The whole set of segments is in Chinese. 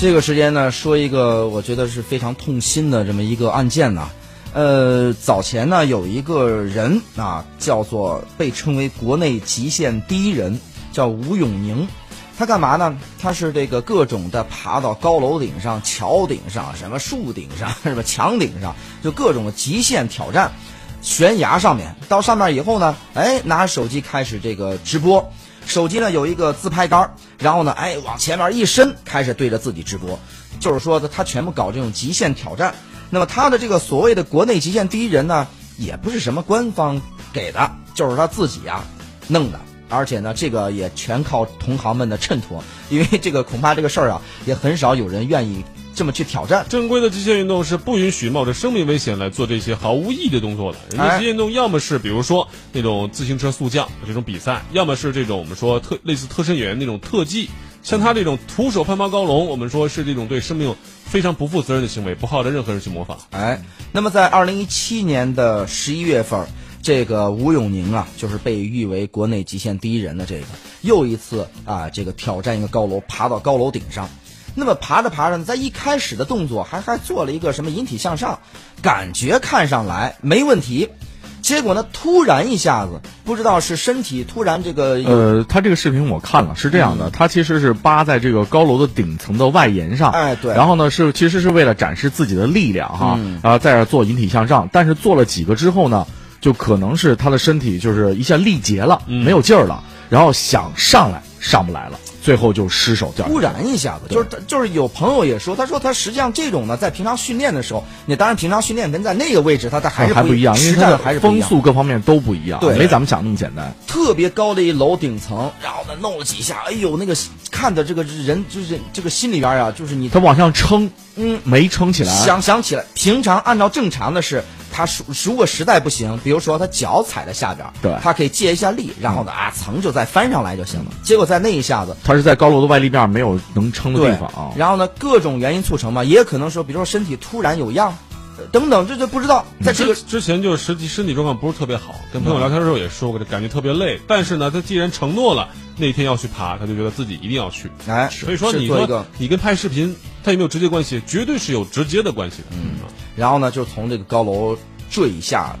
这个时间呢，说一个我觉得是非常痛心的这么一个案件呐。呃，早前呢有一个人啊，叫做被称为国内极限第一人，叫吴永宁。他干嘛呢？他是这个各种的爬到高楼顶上、桥顶上、什么树顶上、什么墙顶上，就各种的极限挑战。悬崖上面，到上面以后呢，哎，拿手机开始这个直播。手机呢有一个自拍杆，然后呢，哎，往前面一伸，开始对着自己直播。就是说，他全部搞这种极限挑战。那么他的这个所谓的国内极限第一人呢，也不是什么官方给的，就是他自己呀弄的。而且呢，这个也全靠同行们的衬托，因为这个恐怕这个事儿啊，也很少有人愿意这么去挑战。正规的极限运动是不允许冒着生命危险来做这些毫无意义的动作的。人家极限运动要么是比如说那种自行车速降这种比赛，要么是这种我们说特类似特身演员那种特技。像他这种徒手攀爬高楼，我们说是这种对生命非常不负责任的行为，不好的任何人去模仿。哎，那么在二零一七年的十一月份。这个吴永宁啊，就是被誉为国内极限第一人的这个，又一次啊，这个挑战一个高楼，爬到高楼顶上。那么爬着爬着，在一开始的动作还还做了一个什么引体向上，感觉看上来没问题。结果呢，突然一下子，不知道是身体突然这个……呃，他这个视频我看了，是这样的，他其实是扒在这个高楼的顶层的外沿上，哎，对，然后呢是其实是为了展示自己的力量哈，啊，在这做引体向上，但是做了几个之后呢？就可能是他的身体就是一下力竭了，没有劲儿了，然后想上来上不来了，最后就失手掉。突然一下子，就是就是有朋友也说，他说他实际上这种呢，在平常训练的时候，你当然平常训练跟在那个位置，他他还是还不一样，因为他的还是风速各方面都不一样，对，没咱们想那么简单。特别高的一楼顶层，然后呢弄了几下，哎呦，那个看的这个人就是这个心里边啊，就是你他往上撑，嗯，没撑起来。想想起来，平常按照正常的是。他如果实在不行，比如说他脚踩在下边，对，他可以借一下力，然后呢啊层就再翻上来就行了。结果在那一下子，他是在高楼的外立面没有能撑的地方啊。然后呢，各种原因促成嘛，也可能说，比如说身体突然有恙，等等，这就不知道。在这个之前就是实际身体状况不是特别好，跟朋友聊天的时候也说过，这感觉特别累。但是呢，他既然承诺了那天要去爬，他就觉得自己一定要去。哎，所以说你说你跟拍视频，它有没有直接关系？绝对是有直接的关系的。嗯，然后呢，就从这个高楼。坠下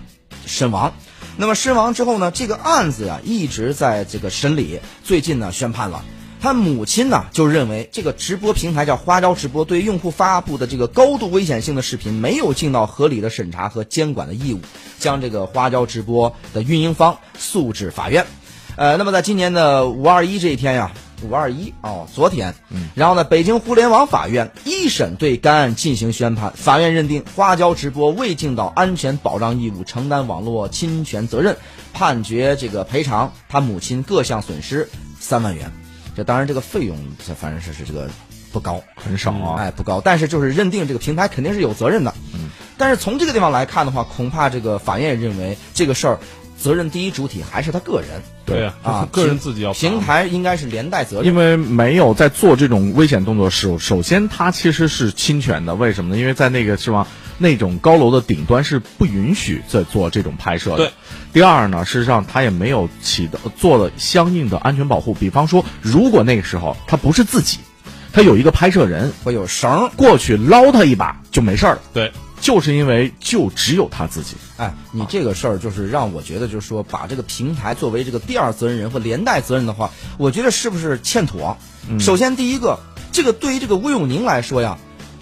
身亡，那么身亡之后呢？这个案子呀一直在这个审理，最近呢宣判了。他母亲呢就认为这个直播平台叫花招直播，对用户发布的这个高度危险性的视频没有尽到合理的审查和监管的义务，将这个花招直播的运营方诉至法院。呃，那么在今年的五二一这一天呀。五二一哦，昨天，嗯，然后呢，北京互联网法院一审对该案进行宣判，法院认定花椒直播未尽到安全保障义务，承担网络侵权责任，判决这个赔偿他母亲各项损失三万元。这当然这个费用，这反正是是这个不高，很少啊，哎，不高。但是就是认定这个平台肯定是有责任的，嗯。但是从这个地方来看的话，恐怕这个法院认为这个事儿。责任第一主体还是他个人，对呀，啊，个人自己要平台应该是连带责任，因为没有在做这种危险动作时，首先他其实是侵权的，为什么呢？因为在那个是吧，那种高楼的顶端是不允许在做这种拍摄的。对，第二呢，事实上他也没有起到做了相应的安全保护，比方说，如果那个时候他不是自己，他有一个拍摄人，会有绳过去捞他一把就没事了。对。就是因为就只有他自己，哎，你这个事儿就是让我觉得，就是说把这个平台作为这个第二责任人和连带责任的话，我觉得是不是欠妥？首先第一个，这个对于这个吴永宁来说呀，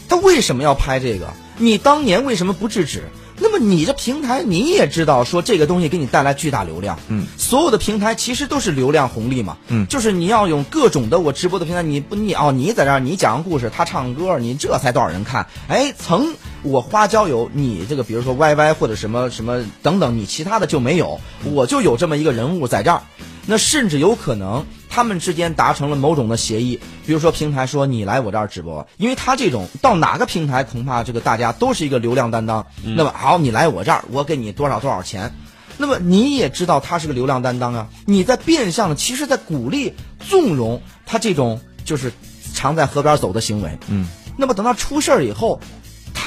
他为什么要拍这个？你当年为什么不制止？那么你这平台你也知道说这个东西给你带来巨大流量，嗯，所有的平台其实都是流量红利嘛，嗯，就是你要用各种的我直播的平台，你不你哦你在这儿你讲个故事，他唱歌，你这才多少人看？哎，曾我花椒有你这个比如说 YY 或者什么什么等等，你其他的就没有，我就有这么一个人物在这儿，那甚至有可能。他们之间达成了某种的协议，比如说平台说你来我这儿直播，因为他这种到哪个平台恐怕这个大家都是一个流量担当。那么好，你来我这儿，我给你多少多少钱。那么你也知道他是个流量担当啊，你在变相的其实在鼓励纵容他这种就是常在河边走的行为。嗯，那么等到出事儿以后，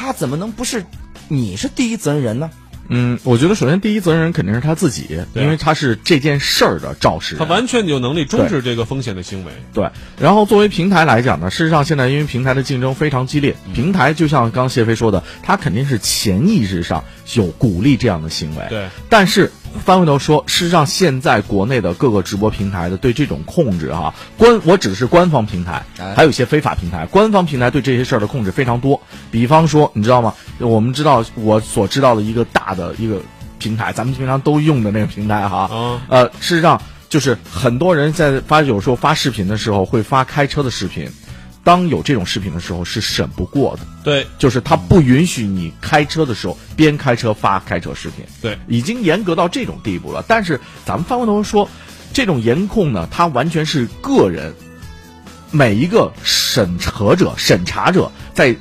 他怎么能不是你是第一责任人呢？嗯，我觉得首先第一责任人肯定是他自己，因为他是这件事儿的肇事他完全有能力终止这个风险的行为。对，然后作为平台来讲呢，事实上现在因为平台的竞争非常激烈，平台就像刚谢飞说的，他肯定是潜意识上有鼓励这样的行为。对，但是翻回头说，事实上现在国内的各个直播平台的对这种控制哈，官我指的是官方平台，还有一些非法平台，官方平台对这些事儿的控制非常多。比方说，你知道吗？我们知道我所知道的一个大的一个平台，咱们平常都用的那个平台哈，呃，事实上就是很多人在发有时候发视频的时候会发开车的视频。当有这种视频的时候是审不过的，对，就是他不允许你开车的时候边开车发开车视频，对，已经严格到这种地步了。但是咱们翻过头说，这种严控呢，它完全是个人每一个审核者、审查者在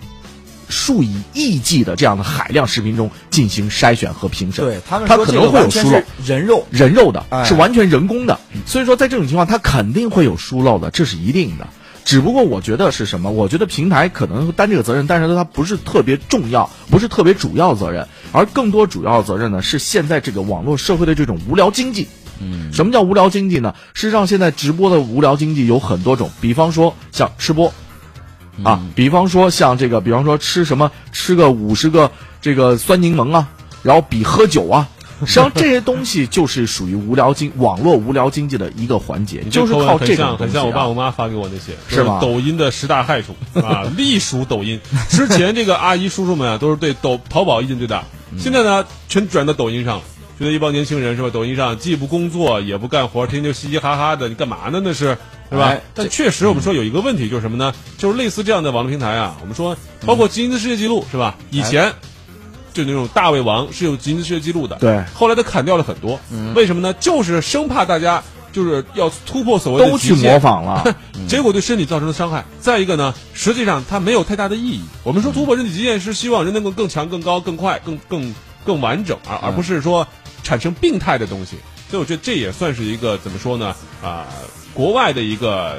数以亿计的这样的海量视频中进行筛选和评审，对他们他可能会有疏漏，人肉。人肉的是完全人工的，所以说在这种情况，他肯定会有疏漏的，这是一定的。只不过我觉得是什么？我觉得平台可能担这个责任，但是它不是特别重要，不是特别主要责任，而更多主要责任呢是现在这个网络社会的这种无聊经济。嗯，什么叫无聊经济呢？事实上，现在直播的无聊经济有很多种，比方说像吃播，啊，比方说像这个，比方说吃什么，吃个五十个这个酸柠檬啊，然后比喝酒啊。实际上这些东西就是属于无聊经网络无聊经济的一个环节，就是靠这种很像我爸我妈发给我那些，是吧？抖音的十大害处啊，隶属抖音。之前这个阿姨叔叔们啊，都是对抖淘宝意见最大，现在呢，全转到抖音上了。觉得一帮年轻人是吧？抖音上既不工作也不干活，天天就嘻嘻哈哈的，你干嘛呢？那是是吧？但确实我们说有一个问题就是什么呢？就是类似这样的网络平台啊，我们说包括吉尼斯世界纪录是吧？以前。就那种大胃王是有吉尼斯世界纪录的，对。后来他砍掉了很多，为什么呢？就是生怕大家就是要突破所谓的都去模仿了，结果对身体造成的伤害。再一个呢，实际上它没有太大的意义。我们说突破人体极限是希望人能够更强、更高、更快、更更更完整，而而不是说产生病态的东西。所以我觉得这也算是一个怎么说呢？啊，国外的一个。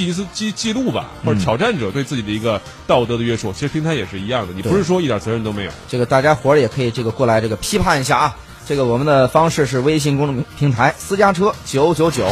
记一次记记录吧，或者挑战者对自己的一个道德的约束，其实平台也是一样的，你不是说一点责任都没有。这个大家伙儿也可以这个过来这个批判一下啊，这个我们的方式是微信公众平台私家车九九九。